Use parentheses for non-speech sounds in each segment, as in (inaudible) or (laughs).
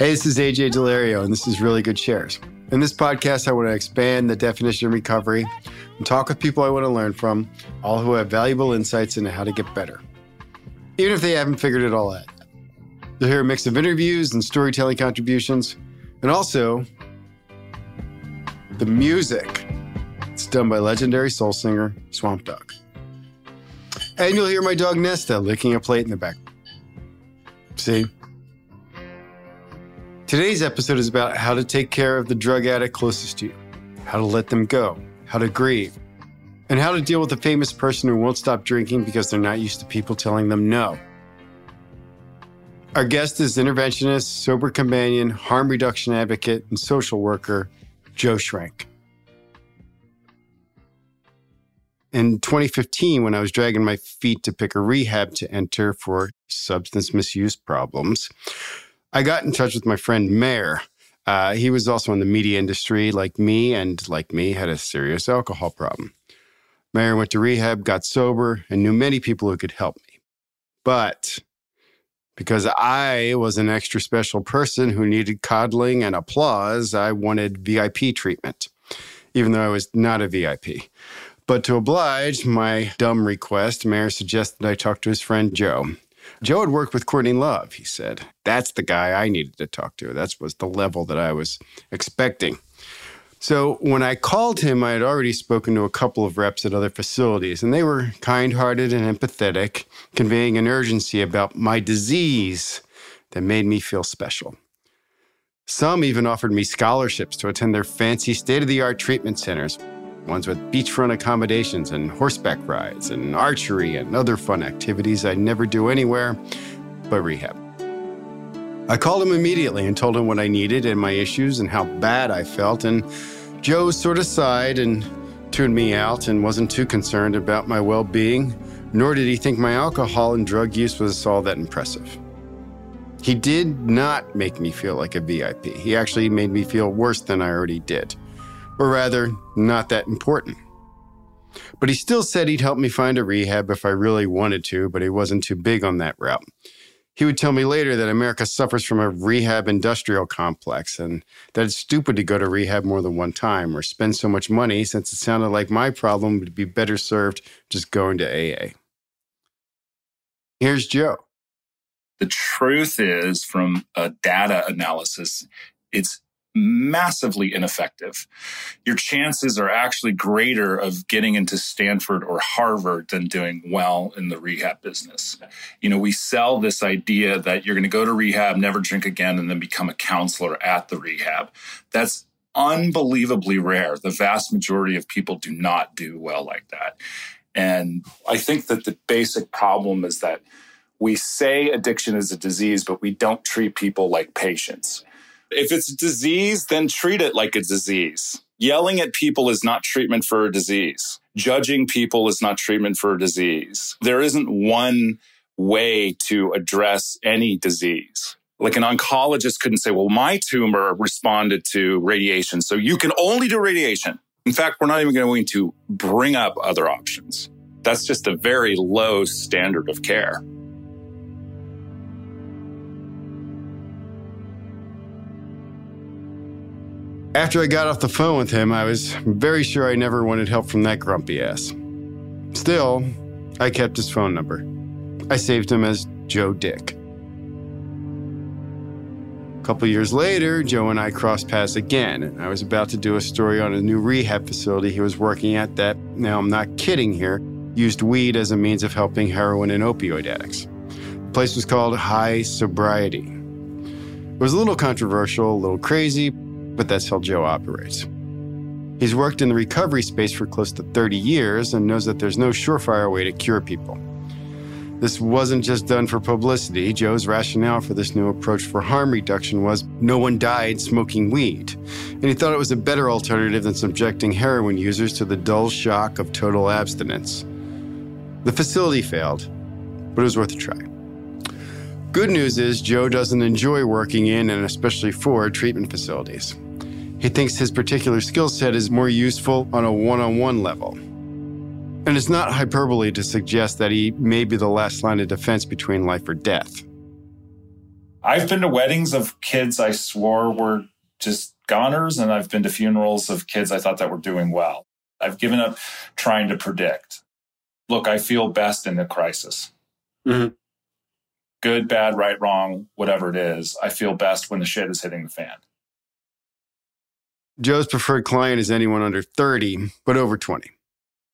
Hey, this is AJ Daulerio, and this is Really Good Shares. In this podcast, I want to expand the definition of recovery and talk with people I want to learn from, all who have valuable insights into how to get better, even if they haven't figured it all out. You'll hear a mix of interviews and storytelling contributions, and also the music. It's done by legendary soul singer Swamp Dogg. And you'll hear my dog Nesta licking a plate in the back. See? Today's episode is about how to take care of the drug addict closest to you, how to let them go, how to grieve, and how to deal with a famous person who won't stop drinking because they're not used to people telling them no. Our guest is interventionist, sober companion, harm reduction advocate, and social worker, Joe Schrank. In 2015, when I was dragging my feet to pick a rehab to enter for substance misuse problems, I got in touch with my friend Mayor. Uh, he was also in the media industry like me, and like me, had a serious alcohol problem. Mayor went to rehab, got sober, and knew many people who could help me. But because I was an extra special person who needed coddling and applause, I wanted VIP treatment, even though I was not a VIP. But to oblige my dumb request, Mayor suggested I talk to his friend Joe. Joe had worked with Courtney Love, he said. That's the guy I needed to talk to. That was the level that I was expecting. So when I called him, I had already spoken to a couple of reps at other facilities, and they were kind hearted and empathetic, conveying an urgency about my disease that made me feel special. Some even offered me scholarships to attend their fancy state of the art treatment centers, ones with beachfront accommodations and horseback rides and archery and other fun activities I'd never do anywhere but rehab. I called him immediately and told him what I needed and my issues and how bad I felt, and Joe sort of sighed and tuned me out and wasn't too concerned about my well being, nor did he think my alcohol and drug use was all that impressive. He did not make me feel like a VIP. He actually made me feel worse than I already did or rather, not that important. But he still said he'd help me find a rehab if I really wanted to, but he wasn't too big on that route. He would tell me later that America suffers from a rehab industrial complex and that it's stupid to go to rehab more than one time or spend so much money since it sounded like my problem would be better served just going to AA. Here's Joe. The truth is, from a data analysis, it's massively ineffective. Your chances are actually greater of getting into Stanford or Harvard than doing well in the rehab business. You know, we sell this idea that you're going to go to rehab, never drink again, and then become a counselor at the rehab. That's unbelievably rare. The vast majority of people do not do well like that. And I think that the basic problem is that we say addiction is a disease, but we don't treat people like patients. If it's a disease, then treat it like a disease. Yelling at people is not treatment for a disease. judging people is not treatment for a disease. There isn't one way to address any disease. Like an oncologist couldn't say, well, my tumor responded to radiation, so you can only do radiation. In fact, we're not even going to bring up other options. That's just a very low standard of care. After I got off the phone with him, I was very sure I never wanted help from that grumpy ass. Still, I kept his phone number. I saved him as Joe Dick. A couple years later, Joe and I crossed paths again, and I was about to do a story on a new rehab facility he was working at that, now I'm not kidding here, used weed as a means of helping heroin and opioid addicts. The place was called High Sobriety. It was a little controversial, a little crazy, but that's how Joe operates. He's worked in the recovery space for close to 30 years and knows that there's no surefire way to cure people. This wasn't just done for publicity. Joe's rationale for this new approach for harm reduction was no one died smoking weed. And he thought it was a better alternative than subjecting heroin users to the dull shock of total abstinence. The facility failed, but it was worth a try. Good news is Joe doesn't enjoy working in and especially for treatment facilities. He thinks his particular skill set is more useful on a one on one level. And it's not hyperbole to suggest that he may be the last line of defense between life or death. I've been to weddings of kids I swore were just goners, and I've been to funerals of kids I thought that were doing well. I've given up trying to predict. Look, I feel best in a crisis. Mhm. Good, bad, right, wrong, whatever it is. I feel best when the shit is hitting the fan. Joe's preferred client is anyone under 30, but over 20.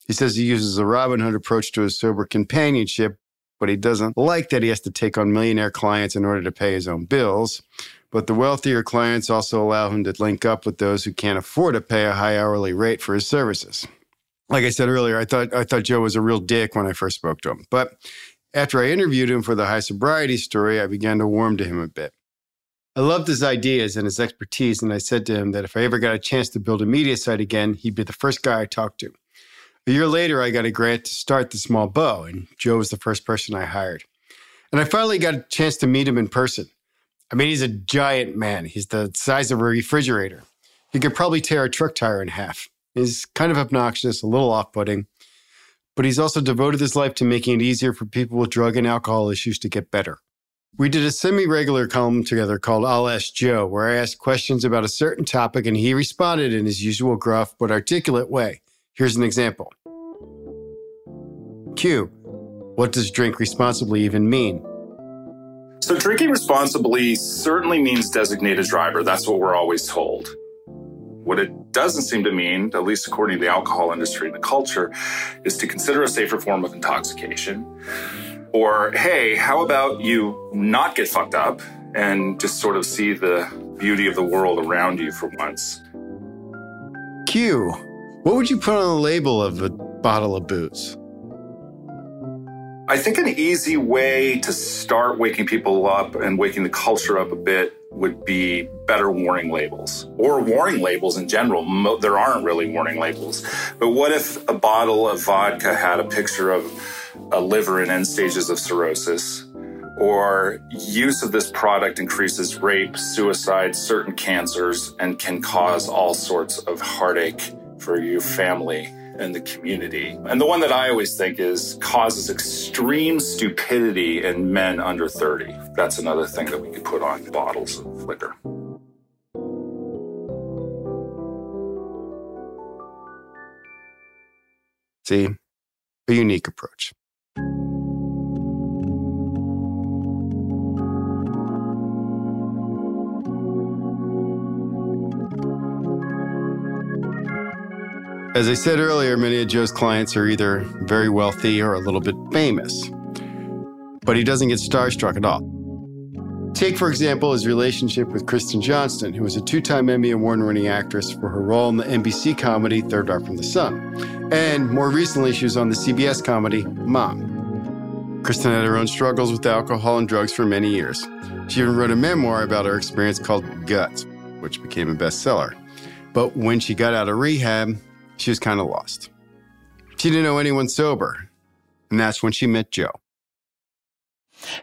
He says he uses a Robin Hood approach to his sober companionship, but he doesn't like that he has to take on millionaire clients in order to pay his own bills. But the wealthier clients also allow him to link up with those who can't afford to pay a high hourly rate for his services. Like I said earlier, I thought I thought Joe was a real dick when I first spoke to him. But after I interviewed him for the high sobriety story, I began to warm to him a bit. I loved his ideas and his expertise, and I said to him that if I ever got a chance to build a media site again, he'd be the first guy I talked to. A year later, I got a grant to start the small bow, and Joe was the first person I hired. And I finally got a chance to meet him in person. I mean, he's a giant man. He's the size of a refrigerator. He could probably tear a truck tire in half. He's kind of obnoxious, a little off putting, but he's also devoted his life to making it easier for people with drug and alcohol issues to get better. We did a semi regular column together called I'll Ask Joe, where I asked questions about a certain topic and he responded in his usual gruff but articulate way. Here's an example Q. What does drink responsibly even mean? So, drinking responsibly certainly means designated driver. That's what we're always told. What it doesn't seem to mean, at least according to the alcohol industry and the culture, is to consider a safer form of intoxication. Or, hey, how about you not get fucked up and just sort of see the beauty of the world around you for once? Q. What would you put on the label of a bottle of booze? I think an easy way to start waking people up and waking the culture up a bit would be better warning labels or warning labels in general. Mo- There aren't really warning labels. But what if a bottle of vodka had a picture of a liver in end stages of cirrhosis? Or use of this product increases rape, suicide, certain cancers, and can cause all sorts of heartache for your family and the community. And the one that I always think is causes extreme stupidity in men under 30. That's another thing that we could put on bottles of liquor. See, a unique approach. As I said earlier, many of Joe's clients are either very wealthy or a little bit famous. But he doesn't get starstruck at all. Take, for example, his relationship with Kristen Johnston, who was a two time Emmy Award winning actress for her role in the NBC comedy Third Rock from the Sun. And more recently, she was on the CBS comedy Mom. Kristen had her own struggles with alcohol and drugs for many years. She even wrote a memoir about her experience called Guts, which became a bestseller. But when she got out of rehab, she was kind of lost. She didn't know anyone sober. And that's when she met Joe.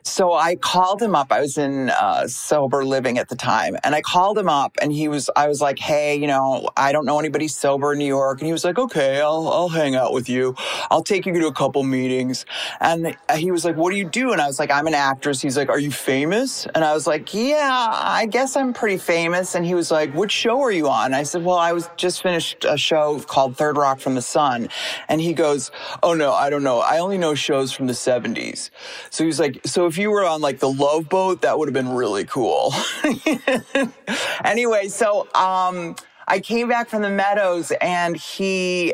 So I called him up. I was in uh, sober living at the time, and I called him up, and he was. I was like, "Hey, you know, I don't know anybody sober in New York," and he was like, "Okay, I'll I'll hang out with you. I'll take you to a couple meetings." And he was like, "What do you do?" And I was like, "I'm an actress." He's like, "Are you famous?" And I was like, "Yeah, I guess I'm pretty famous." And he was like, "What show are you on?" I said, "Well, I was just finished a show called Third Rock from the Sun," and he goes, "Oh no, I don't know. I only know shows from the '70s." So he was like, "So if you were on like the Love Boat, that would have been really cool." (laughs) anyway, so um, I came back from the Meadows, and he,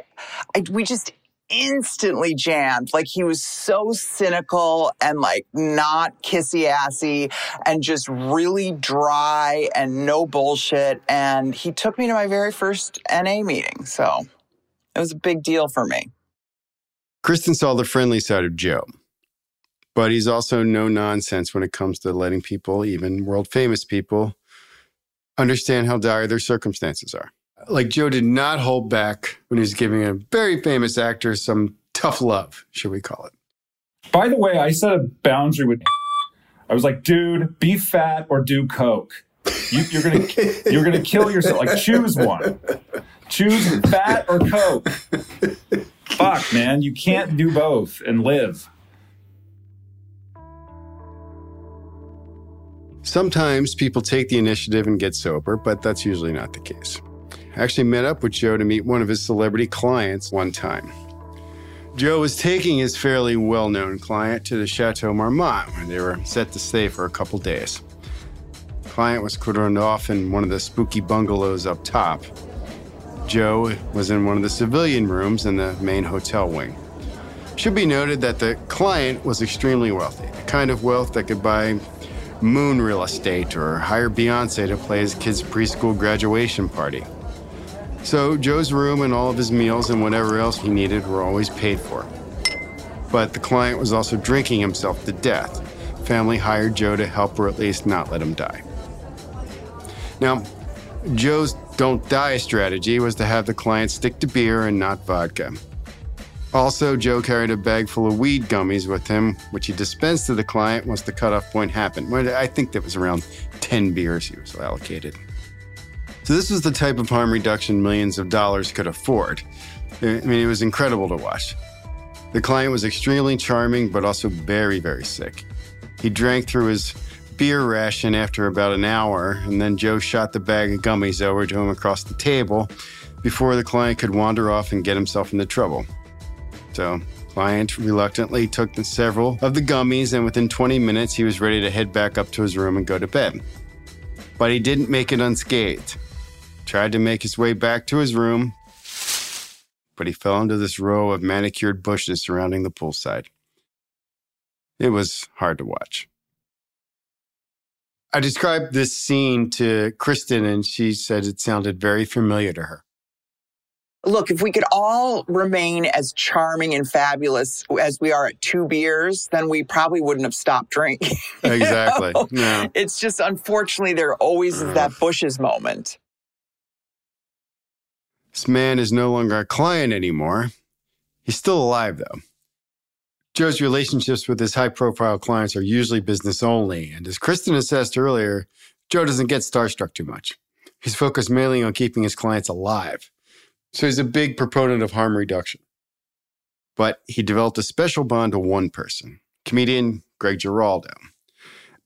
I, we just instantly jammed. Like he was so cynical and like not kissy assy and just really dry and no bullshit. And he took me to my very first NA meeting. So it was a big deal for me. Kristen saw the friendly side of Joe, but he's also no nonsense when it comes to letting people, even world famous people, understand how dire their circumstances are. Like Joe did not hold back when he was giving a very famous actor some tough love, should we call it. By the way, I set a boundary with. I was like, dude, be fat or do coke. You, you're gonna you're gonna kill yourself. Like, choose one. Choose fat or coke. Fuck, man, you can't do both and live. Sometimes people take the initiative and get sober, but that's usually not the case. I actually met up with Joe to meet one of his celebrity clients one time. Joe was taking his fairly well known client to the Chateau Marmont, where they were set to stay for a couple days. The client was quartered off in one of the spooky bungalows up top. Joe was in one of the civilian rooms in the main hotel wing. Should be noted that the client was extremely wealthy, the kind of wealth that could buy moon real estate or hire Beyonce to play his kid's preschool graduation party. So Joe's room and all of his meals and whatever else he needed were always paid for. But the client was also drinking himself to death. Family hired Joe to help or at least not let him die. Now, Joe's don't die strategy was to have the client stick to beer and not vodka. Also, Joe carried a bag full of weed gummies with him, which he dispensed to the client once the cutoff point happened. I think that was around 10 beers he was allocated. So, this was the type of harm reduction millions of dollars could afford. I mean, it was incredible to watch. The client was extremely charming, but also very, very sick. He drank through his beer ration after about an hour, and then Joe shot the bag of gummies over to him across the table before the client could wander off and get himself into trouble. So, client reluctantly took several of the gummies, and within 20 minutes, he was ready to head back up to his room and go to bed. But he didn't make it unscathed. Tried to make his way back to his room, but he fell into this row of manicured bushes surrounding the poolside. It was hard to watch. I described this scene to Kristen, and she said it sounded very familiar to her. Look, if we could all remain as charming and fabulous as we are at two beers, then we probably wouldn't have stopped drinking. (laughs) you Exactly. know? Yeah. It's just unfortunately there always is that Bushes moment. This man is no longer a client anymore. He's still alive, though. Joe's relationships with his high profile clients are usually business only. And as Kristen assessed earlier, Joe doesn't get starstruck too much. He's focused mainly on keeping his clients alive. So he's a big proponent of harm reduction. But he developed a special bond to one person, comedian Greg Giraldo.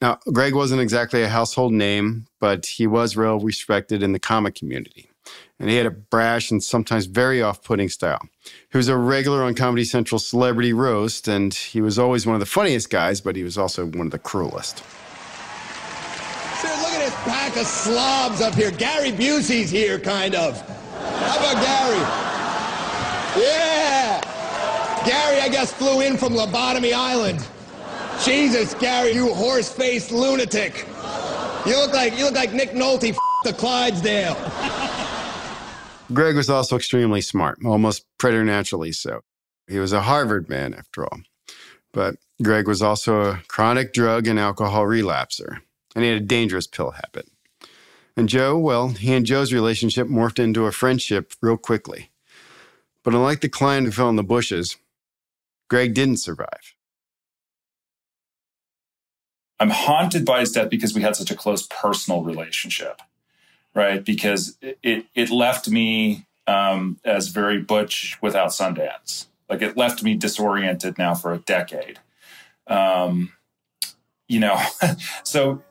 Now, Greg wasn't exactly a household name, but he was well respected in the comic community. And he had a brash and sometimes very off putting style. He was a regular on Comedy Central's Celebrity Roast, and he was always one of the funniest guys, but he was also one of the cruelest. Sir, look at this pack of slobs up here. Gary Busey's here, kind of. How about Gary? Yeah! Gary, I guess, flew in from Lobotomy Island. Jesus, Gary, you horse-faced lunatic. You look like you look like Nick Nolte f- the Clydesdale. Greg was also extremely smart, almost preternaturally so. He was a Harvard man, after all. But Greg was also a chronic drug and alcohol relapser, and he had a dangerous pill habit. And Joe, well, he and Joe's relationship morphed into a friendship real quickly. But unlike the client who fell in the bushes, Greg didn't survive. I'm haunted by his death because we had such a close personal relationship, right? Because it it left me um, as very butch without Sundance. Like it left me disoriented now for a decade. Um, you know, (laughs) so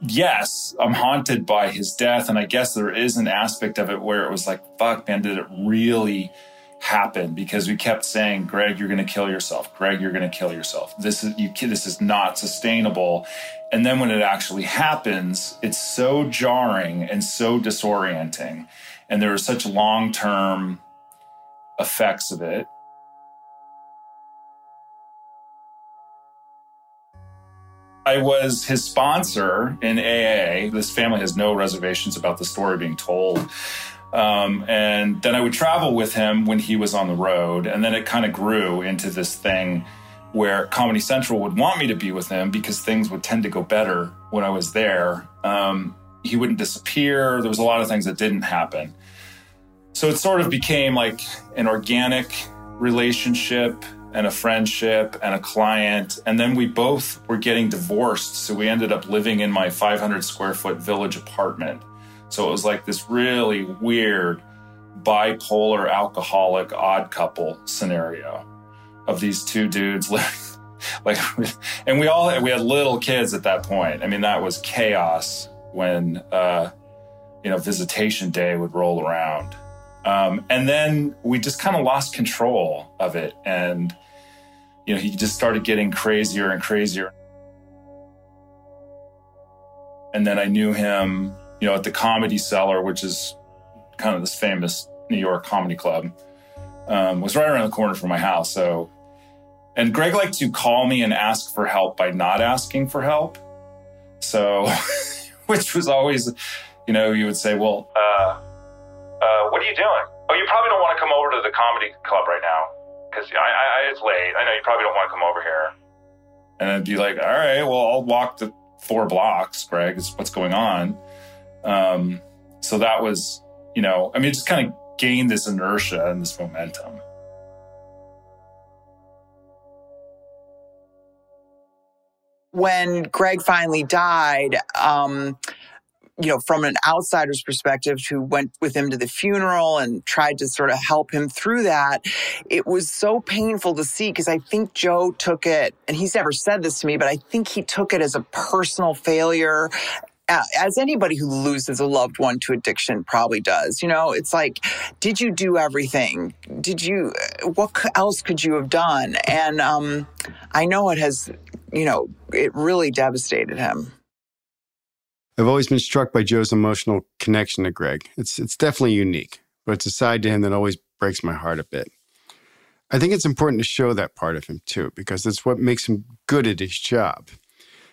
yes, I'm haunted by his death, and I guess there is an aspect of it where it was like, fuck, man, did it really? happen because we kept saying, Greg, you're going to kill yourself. Greg, you're going to kill yourself. This is you. This is not sustainable. And then when it actually happens, it's so jarring and so disorienting, and there are such long term effects of it. I was his sponsor in AA. This family has no reservations about the story being told. Um, and then I would travel with him when he was on the road. And then it kind of grew into this thing where Comedy Central would want me to be with him because things would tend to go better when I was there. Um, he wouldn't disappear. There was a lot of things that didn't happen. So it sort of became like an organic relationship and a friendship and a client. And then we both were getting divorced. So we ended up living in my 500 square foot village apartment so it was like this really weird bipolar alcoholic odd couple scenario of these two dudes (laughs) living like and we all we had little kids at that point. I mean that was chaos when uh you know visitation day would roll around. Um, and then we just kind of lost control of it and you know he just started getting crazier and crazier and then i knew him you know, at the Comedy Cellar, which is kind of this famous New York comedy club, um, was right around the corner from my house. So, and Greg liked to call me and ask for help by not asking for help. So, (laughs) which was always, you know, you would say, well, uh, uh, what are you doing? Oh, you probably don't want to come over to the comedy club right now because I, I, it's late. I know you probably don't want to come over here. And I'd be like, all right, well, I'll walk the four blocks, Greg, is what's going on. Um, so that was, you know, I mean, just kind of gained this inertia and this momentum. When Greg finally died, um, you know, from an outsider's perspective who went with him to the funeral and tried to sort of help him through that, it was so painful to see because I think Joe took it, and he's never said this to me, but I think he took it as a personal failure as anybody who loses a loved one to addiction probably does. You know, it's like, did you do everything? Did you, what else could you have done? And um, I know it has, you know, it really devastated him. I've always been struck by Joe's emotional connection to Greg. It's, it's definitely unique, but it's a side to him that always breaks my heart a bit. I think it's important to show that part of him too, because it's what makes him good at his job.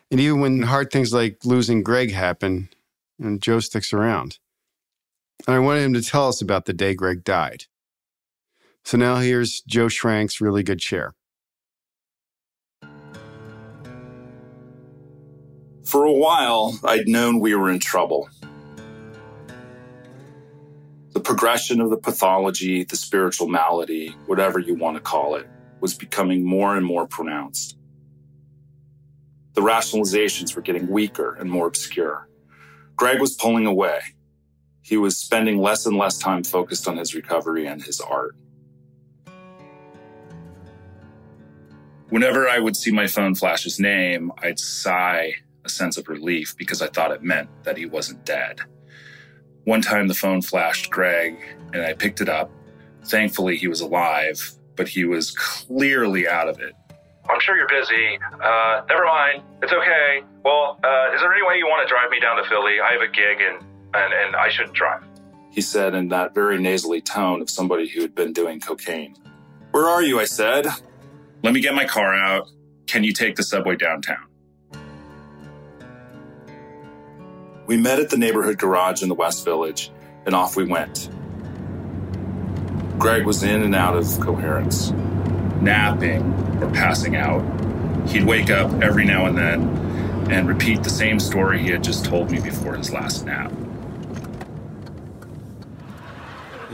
And even when hard things like losing Greg happen, and Joe sticks around. And I wanted him to tell us about the day Greg died. So now here's Joe Schrank's really good share. For a while, I'd known we were in trouble. The progression of the pathology, the spiritual malady, whatever you want to call it, was becoming more and more pronounced the rationalizations were getting weaker and more obscure. Greg was pulling away. He was spending less and less time focused on his recovery and his art. Whenever I would see my phone flash his name, I'd sigh a sense of relief because I thought it meant that he wasn't dead. One time the phone flashed Greg and I picked it up. Thankfully, he was alive, but he was clearly out of it I'm sure you're busy. Uh, never mind. It's okay. Well, uh, is there any way you want to drive me down to Philly? I have a gig and, and, and I should drive. He said in that very nasally tone of somebody who had been doing cocaine. Where are you? I said. Let me get my car out. Can you take the subway downtown? We met at the neighborhood garage in the West Village, and off we went. Greg was in and out of coherence napping or passing out. He'd wake up every now and then and repeat the same story he had just told me before his last nap.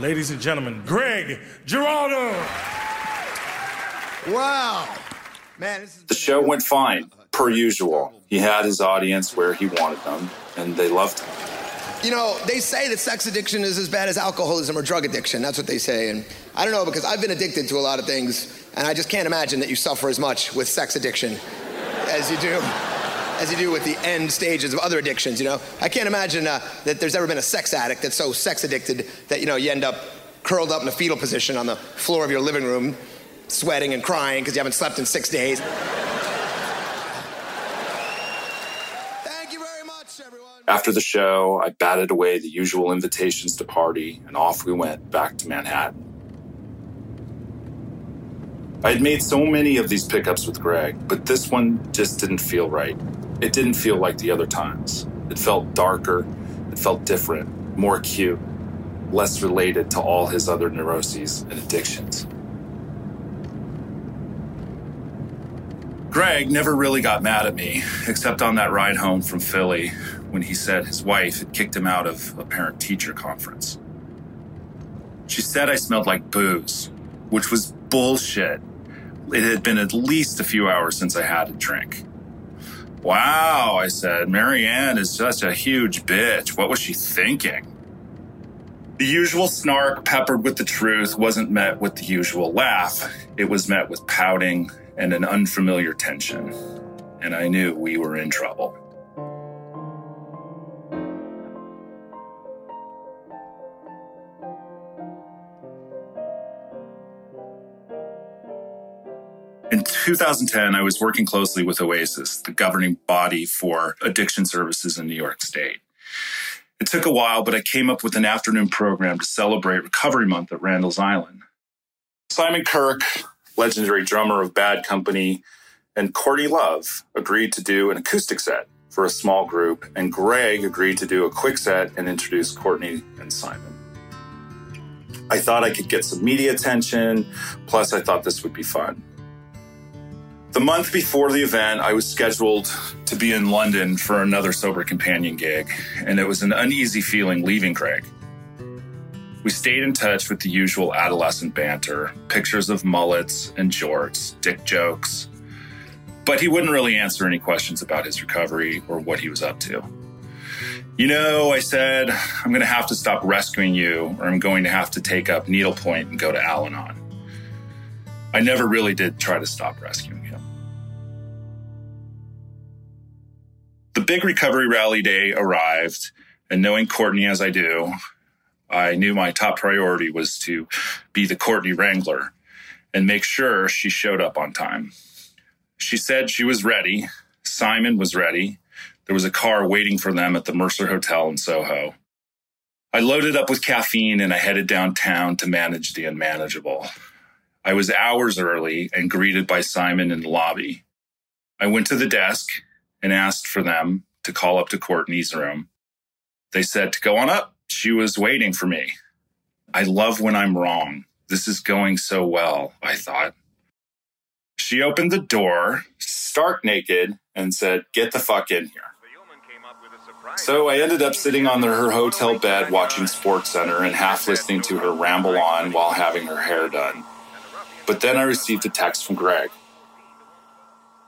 ladies and gentlemen, Greg Giraldo. Wow. Man, this The show went fine, per usual. He had his audience where he wanted them, and they loved him. You know, they say that sex addiction is as bad as alcoholism or drug addiction. That's what they say. And I don't know because I've been addicted to a lot of things, and I just can't imagine that you suffer as much with sex addiction as you do as you do with the end stages of other addictions, you know? I can't imagine uh, that there's ever been a sex addict that's so sex addicted that, you know, you end up curled up in a fetal position on the floor of your living room, sweating and crying because you haven't slept in six days. Thank you very much, everyone. After the show, I batted away the usual invitations to party, and off we went back to Manhattan. I had made so many of these pickups with Greg, but this one just didn't feel right. It didn't feel like the other times. It felt darker, it felt different, more acute, less related to all his other neuroses and addictions. Greg never really got mad at me, except on that ride home from Philly when he said his wife had kicked him out of a parent teacher conference. She said I smelled like booze, which was bullshit. It had been at least a few hours since I had a drink. Wow, I said, Marianne is such a huge bitch. What was she thinking? The usual snark peppered with the truth wasn't met with the usual laugh. It was met with pouting and an unfamiliar tension. And I knew we were in trouble. 2010, I was working closely with OASAS, the governing body for addiction services in New York State. It took a while, but I came up with an afternoon program to celebrate Recovery Month at Randall's Island. Simon Kirke, legendary drummer of Bad Company, and Courtney Love agreed to do an acoustic set for a small group, and Greg agreed to do a quick set and introduce Courtney and Simon. I thought I could get some media attention, plus, I thought this would be fun. The month before the event, I was scheduled to be in London for another Sober Companion gig, and it was an uneasy feeling leaving Craig. We stayed in touch with the usual adolescent banter, pictures of mullets and jorts, dick jokes. But he wouldn't really answer any questions about his recovery or what he was up to. You know, I said, I'm going to have to stop rescuing you, or I'm going to have to take up needlepoint and go to Al Anon. I never really did try to stop rescuing big recovery rally day arrived, and knowing Courtney as I do, I knew my top priority was to be the Courtney Wrangler and make sure she showed up on time. She said she was ready. Simon was ready. There was a car waiting for them at the Mercer Hotel in Soho. I loaded up with caffeine and I headed downtown to manage the unmanageable. I was hours early and greeted by Simon in the lobby. I went to the desk and asked for them to call up to Courtney's room. They said to go on up. She was waiting for me. I love when I'm wrong. This is going so well, I thought. She opened the door, stark naked, and said, Get the fuck in here. So I ended up sitting on the, her hotel bed watching SportsCenter and half listening to her ramble on while having her hair done. But then I received a text from Greg.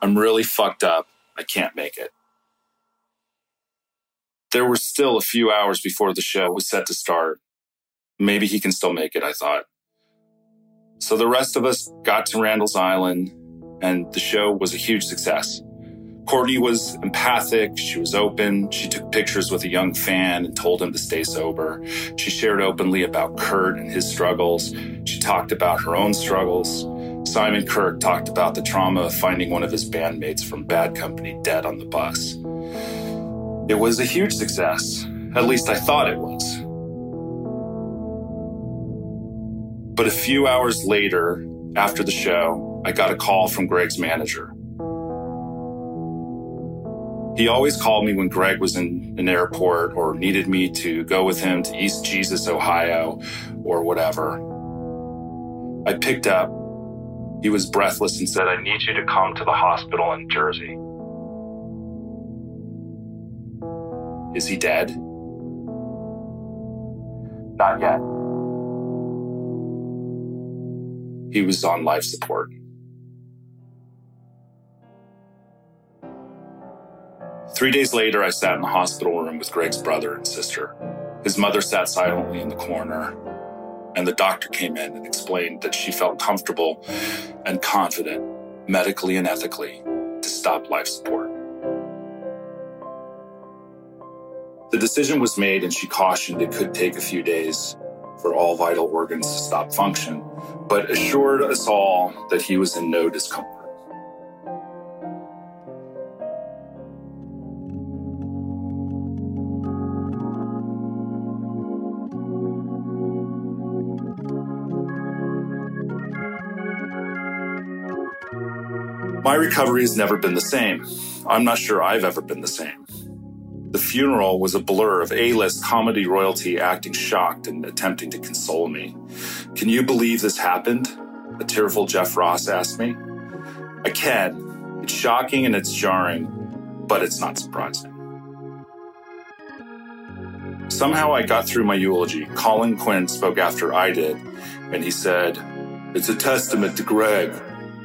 I'm really fucked up. I can't make it. There were still a few hours before the show was set to start. Maybe he can still make it, I thought. So the rest of us got to Randall's Island, and the show was a huge success. Courtney was empathic. She was open. She took pictures with a young fan and told him to stay sober. She shared openly about Kurt and his struggles. She talked about her own struggles. Simon Kirke talked about the trauma of finding one of his bandmates from Bad Company dead on the bus. It was a huge success. At least I thought it was. But a few hours later, after the show, I got a call from Greg's manager. He always called me when Greg was in an airport or needed me to go with him to East Jesus, Ohio, or whatever. I picked up. He was breathless and said, I need you to come to the hospital in Jersey. Is he dead? Not yet. he was on life support. Three days later, I sat in the hospital room with Greg's brother and sister. His mother sat silently in the corner, and the doctor came in and explained that she felt comfortable and confident, medically and ethically, to stop life support. The decision was made, and she cautioned it could take a few days for all vital organs to stop function, but assured us all that he was in no discomfort. My recovery has never been the same. I'm not sure I've ever been the same. The funeral was a blur of A list comedy royalty acting shocked and attempting to console me. Can you believe this happened? A tearful Jeff Ross asked me. I can. It's shocking and it's jarring, but it's not surprising. Somehow I got through my eulogy. Colin Quinn spoke after I did, and he said, It's a testament to Greg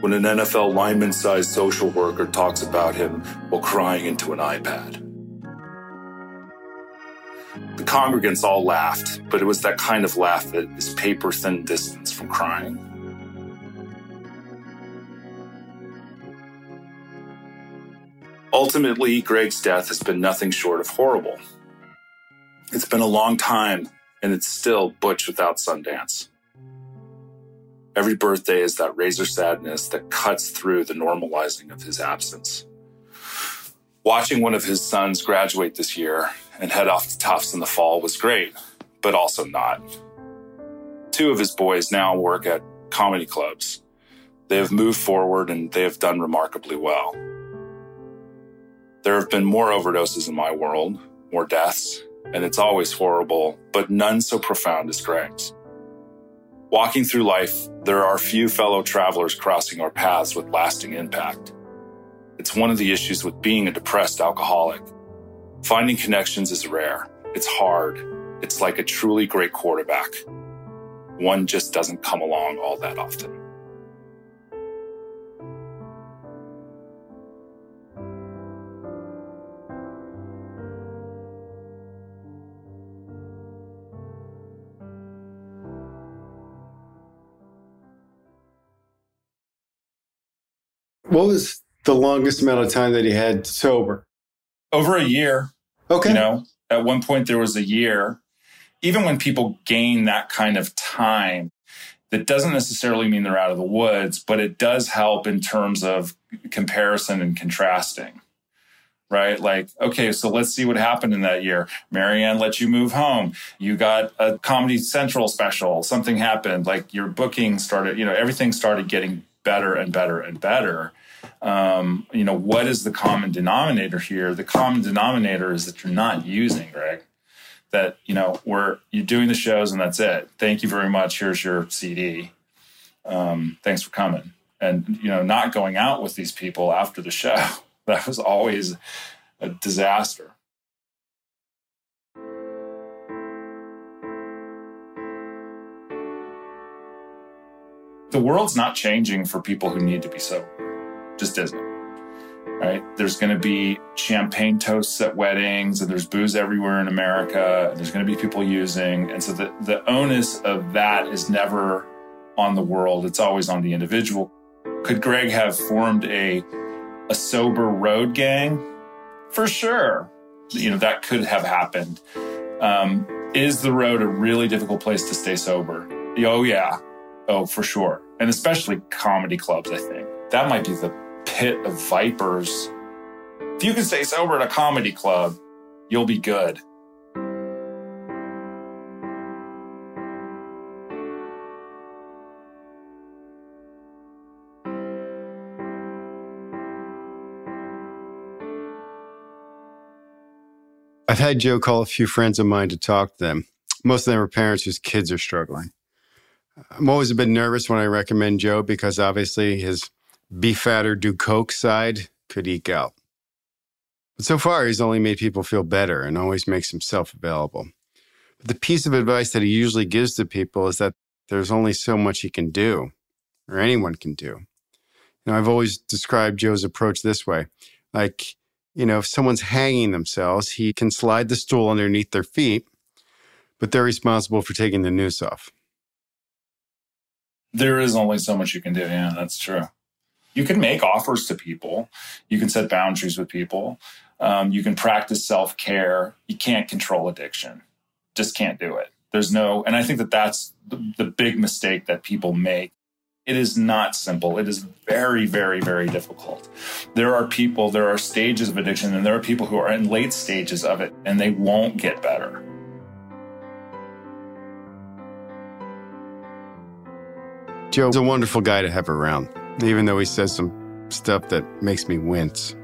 when an NFL lineman sized social worker talks about him while crying into an iPad. The congregants all laughed, but it was that kind of laugh that is paper thin distance from crying. Ultimately, Greg's death has been nothing short of horrible. It's been a long time, and it's still Butch without Sundance. Every birthday is that razor sadness that cuts through the normalizing of his absence. Watching one of his sons graduate this year and head off to Tufts in the fall was great, but also not. Two of his boys now work at comedy clubs. They have moved forward and they have done remarkably well. There have been more overdoses in my world, more deaths, and it's always horrible, but none so profound as Greg's. Walking through life, there are few fellow travelers crossing our paths with lasting impact. It's one of the issues with being a depressed alcoholic. Finding connections is rare. It's hard. It's like a truly great quarterback. One just doesn't come along all that often. What was the longest amount of time that he had sober? Over a year. Okay. You know, at one point there was a year. Even when people gain that kind of time, that doesn't necessarily mean they're out of the woods, but it does help in terms of comparison and contrasting. Right? Like, okay, so let's see what happened in that year. Marianne let you move home. You got a Comedy Central special. Something happened. Like your booking started, you know, everything started getting better and better and better. Um, you know, what is the common denominator here? The common denominator is that you're not using, Greg. That, you know, we're you're doing the shows and that's it. Thank you very much. Here's your CD. Um, thanks for coming. And, you know, not going out with these people after the show. (laughs) That was always a disaster. The world's not changing for people who need to be sober. Just isn't. Right? There's going to be champagne toasts at weddings, and there's booze everywhere in America. And there's going to be people using, and so the the onus of that is never on the world. It's always on the individual. Could Greg have formed a a sober road gang? For sure. You know, that could have happened. Um, is the road a really difficult place to stay sober? Oh, yeah. Oh, for sure. And especially comedy clubs, I think. That might be the pit of vipers. If you can stay sober at a comedy club, you'll be good. I've had Joe call a few friends of mine to talk to them. Most of them are parents whose kids are struggling. I'm always a bit nervous when I recommend Joe because obviously his be fat or do coke side could eke out. But so far, he's only made people feel better and always makes himself available. But the piece of advice that he usually gives to people is that there's only so much he can do. or anyone can do. You know, I've always described Joe's approach this way like, you know, if someone's hanging themselves, he can slide the stool underneath their feet, but they're responsible for taking the noose off. There is only so much you can do. Yeah, that's true. You can make offers to people, you can set boundaries with people, um, you can practice self care. You can't control addiction, just can't do it. There's no, and I think that that's the, the big mistake that people make. It is not simple. It is very, very, very difficult. There are people, there are stages of addiction, and there are people who are in late stages of it and they won't get better. Joe's a wonderful guy to have around, even though he says some stuff that makes me wince.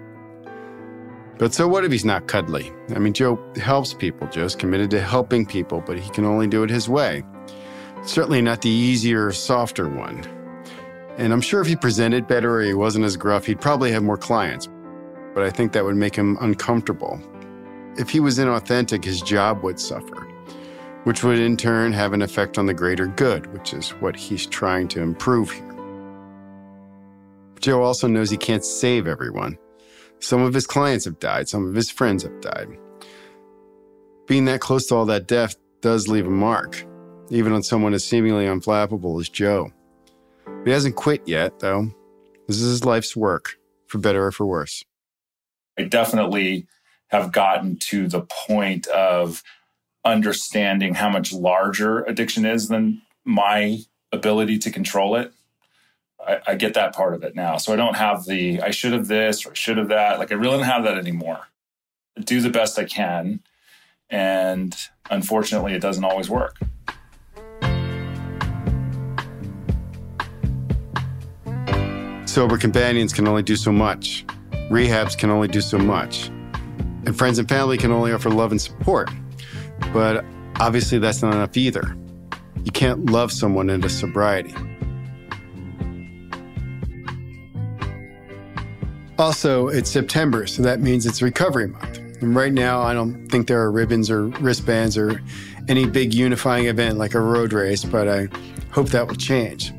But so what if he's not cuddly? I mean, Joe helps people. Joe's committed to helping people, but he can only do it his way. Certainly not the easier, softer one. And I'm sure if he presented better or he wasn't as gruff, he'd probably have more clients. But I think that would make him uncomfortable. If he was inauthentic, his job would suffer, which would in turn have an effect on the greater good, which is what he's trying to improve here. Joe also knows he can't save everyone. Some of his clients have died, some of his friends have died. Being that close to all that death does leave a mark, even on someone as seemingly unflappable as Joe. He hasn't quit yet, though. This is his life's work, for better or for worse. I definitely have gotten to the point of understanding how much larger addiction is than my ability to control it. I, I, get that part of it now. So I don't have the I should have this or I should have that. Like I really don't have that anymore. I do the best I can. And unfortunately, it doesn't always work. Sober companions can only do so much. Rehabs can only do so much. And friends and family can only offer love and support. But obviously, that's not enough either. You can't love someone into sobriety. Also, it's September, so that means it's recovery month. And right now, I don't think there are ribbons or wristbands or any big unifying event like a road race, but I hope that will change.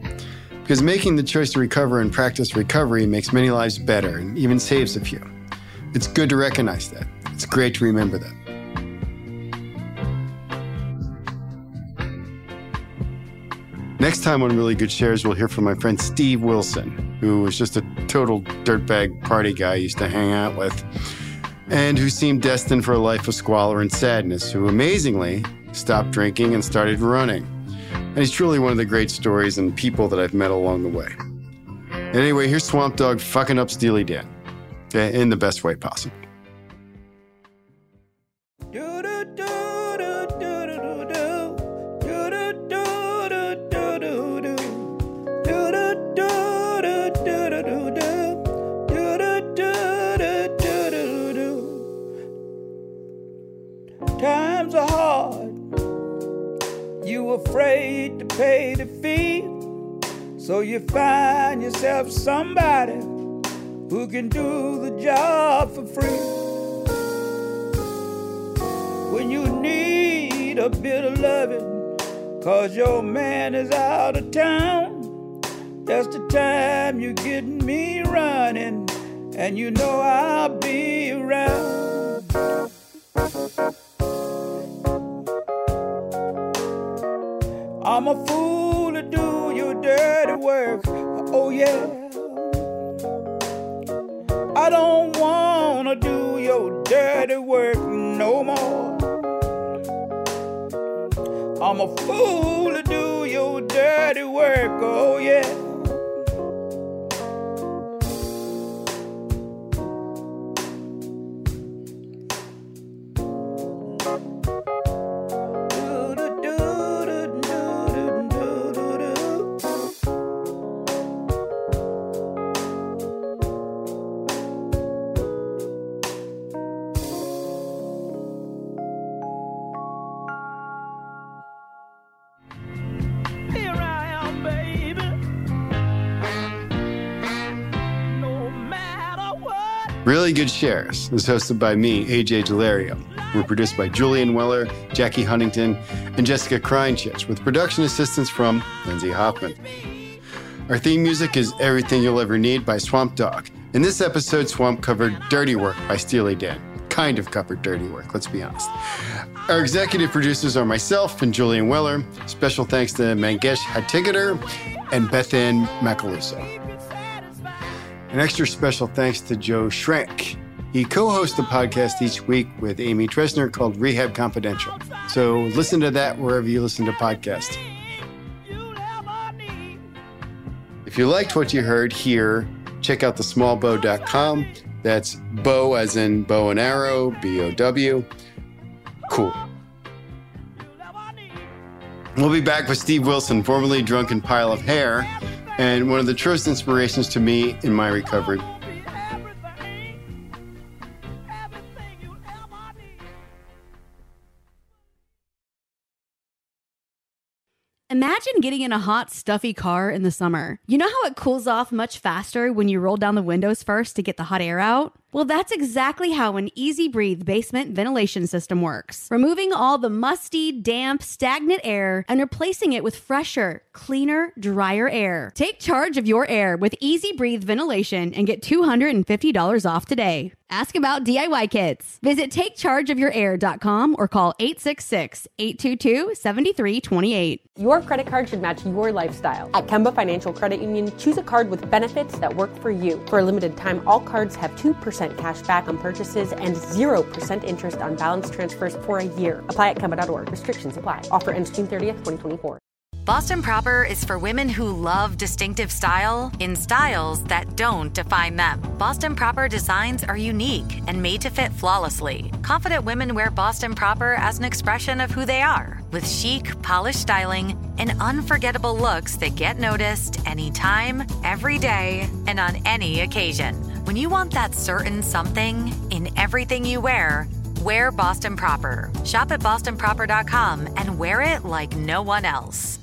Because making the choice to recover and practice recovery makes many lives better and even saves a few. It's good to recognize that. It's great to remember that. Next time on Really Good Shares, we'll hear from my friend Steve Wilson, who was just a total dirtbag party guy I used to hang out with, and who seemed destined for a life of squalor and sadness, who amazingly stopped drinking and started running. And he's truly one of the great stories and people that I've met along the way. And anyway, here's Swamp Dogg fucking up Steely Dan in the best way possible. Yourself somebody who can do the job for free. When you need a bit of loving, cause your man is out of town, that's the time you get me running, and you know I'll be around. I'm a fool to do your dirty work. Oh, yeah. I don't wanna do your dirty work no more. I'm a fool to do your dirty work. Oh, yeah. Really Good Shares is hosted by me, AJ Daulerio. We're produced by Julian Weller, Jackie Huntington, and Jessica Kreinchich, with production assistance from Lindsay Hoffman. Our theme music is Everything You'll Ever Need by Swamp Dogg. In this episode, Swamp covered Dirty Work by Steely Dan. Kind of covered Dirty Work, let's be honest. Our executive producers are myself and Julian Weller. Special thanks to Mangesh Hattikudur and Beth Anne Macaluso. An extra special thanks to Joe Schrank. He co hosts a podcast each week with Amy Dresner called Rehab Confidential. So listen to that wherever you listen to podcasts. If you liked what you heard here, check out thesmallbow.com. That's bow as in bow and arrow, B O W. Cool. We'll be back with Steve Wilson, formerly Drunken Pile of Hair, and one of the truest inspirations to me in my recovery. Imagine getting in a hot, stuffy car in the summer. You know how it cools off much faster when you roll down the windows first to get the hot air out? Well, that's exactly how an EZ Breathe basement ventilation system works. Removing all the musty, damp, stagnant air and replacing it with fresher, cleaner, drier air. Take charge of your air with EZ Breathe ventilation and get $250 off today. Ask about DIY kits. Visit takechargeofyourair.com or call 866-822-7328. Your credit card should match your lifestyle. At Kemba Financial Credit Union, choose a card with benefits that work for you. For a limited time, all cards have 2% cash back on purchases and 0% interest on balance transfers for a year. Apply at Kemba.org. Restrictions apply. Offer ends June 30th, 2024. Boston Proper is for women who love distinctive style in styles that don't define them. Boston Proper designs are unique and made to fit flawlessly. Confident women wear Boston Proper as an expression of who they are, with chic, polished styling and unforgettable looks that get noticed anytime, every day, and on any occasion. When you want that certain something in everything you wear, wear Boston Proper. Shop at bostonproper.com and wear it like no one else.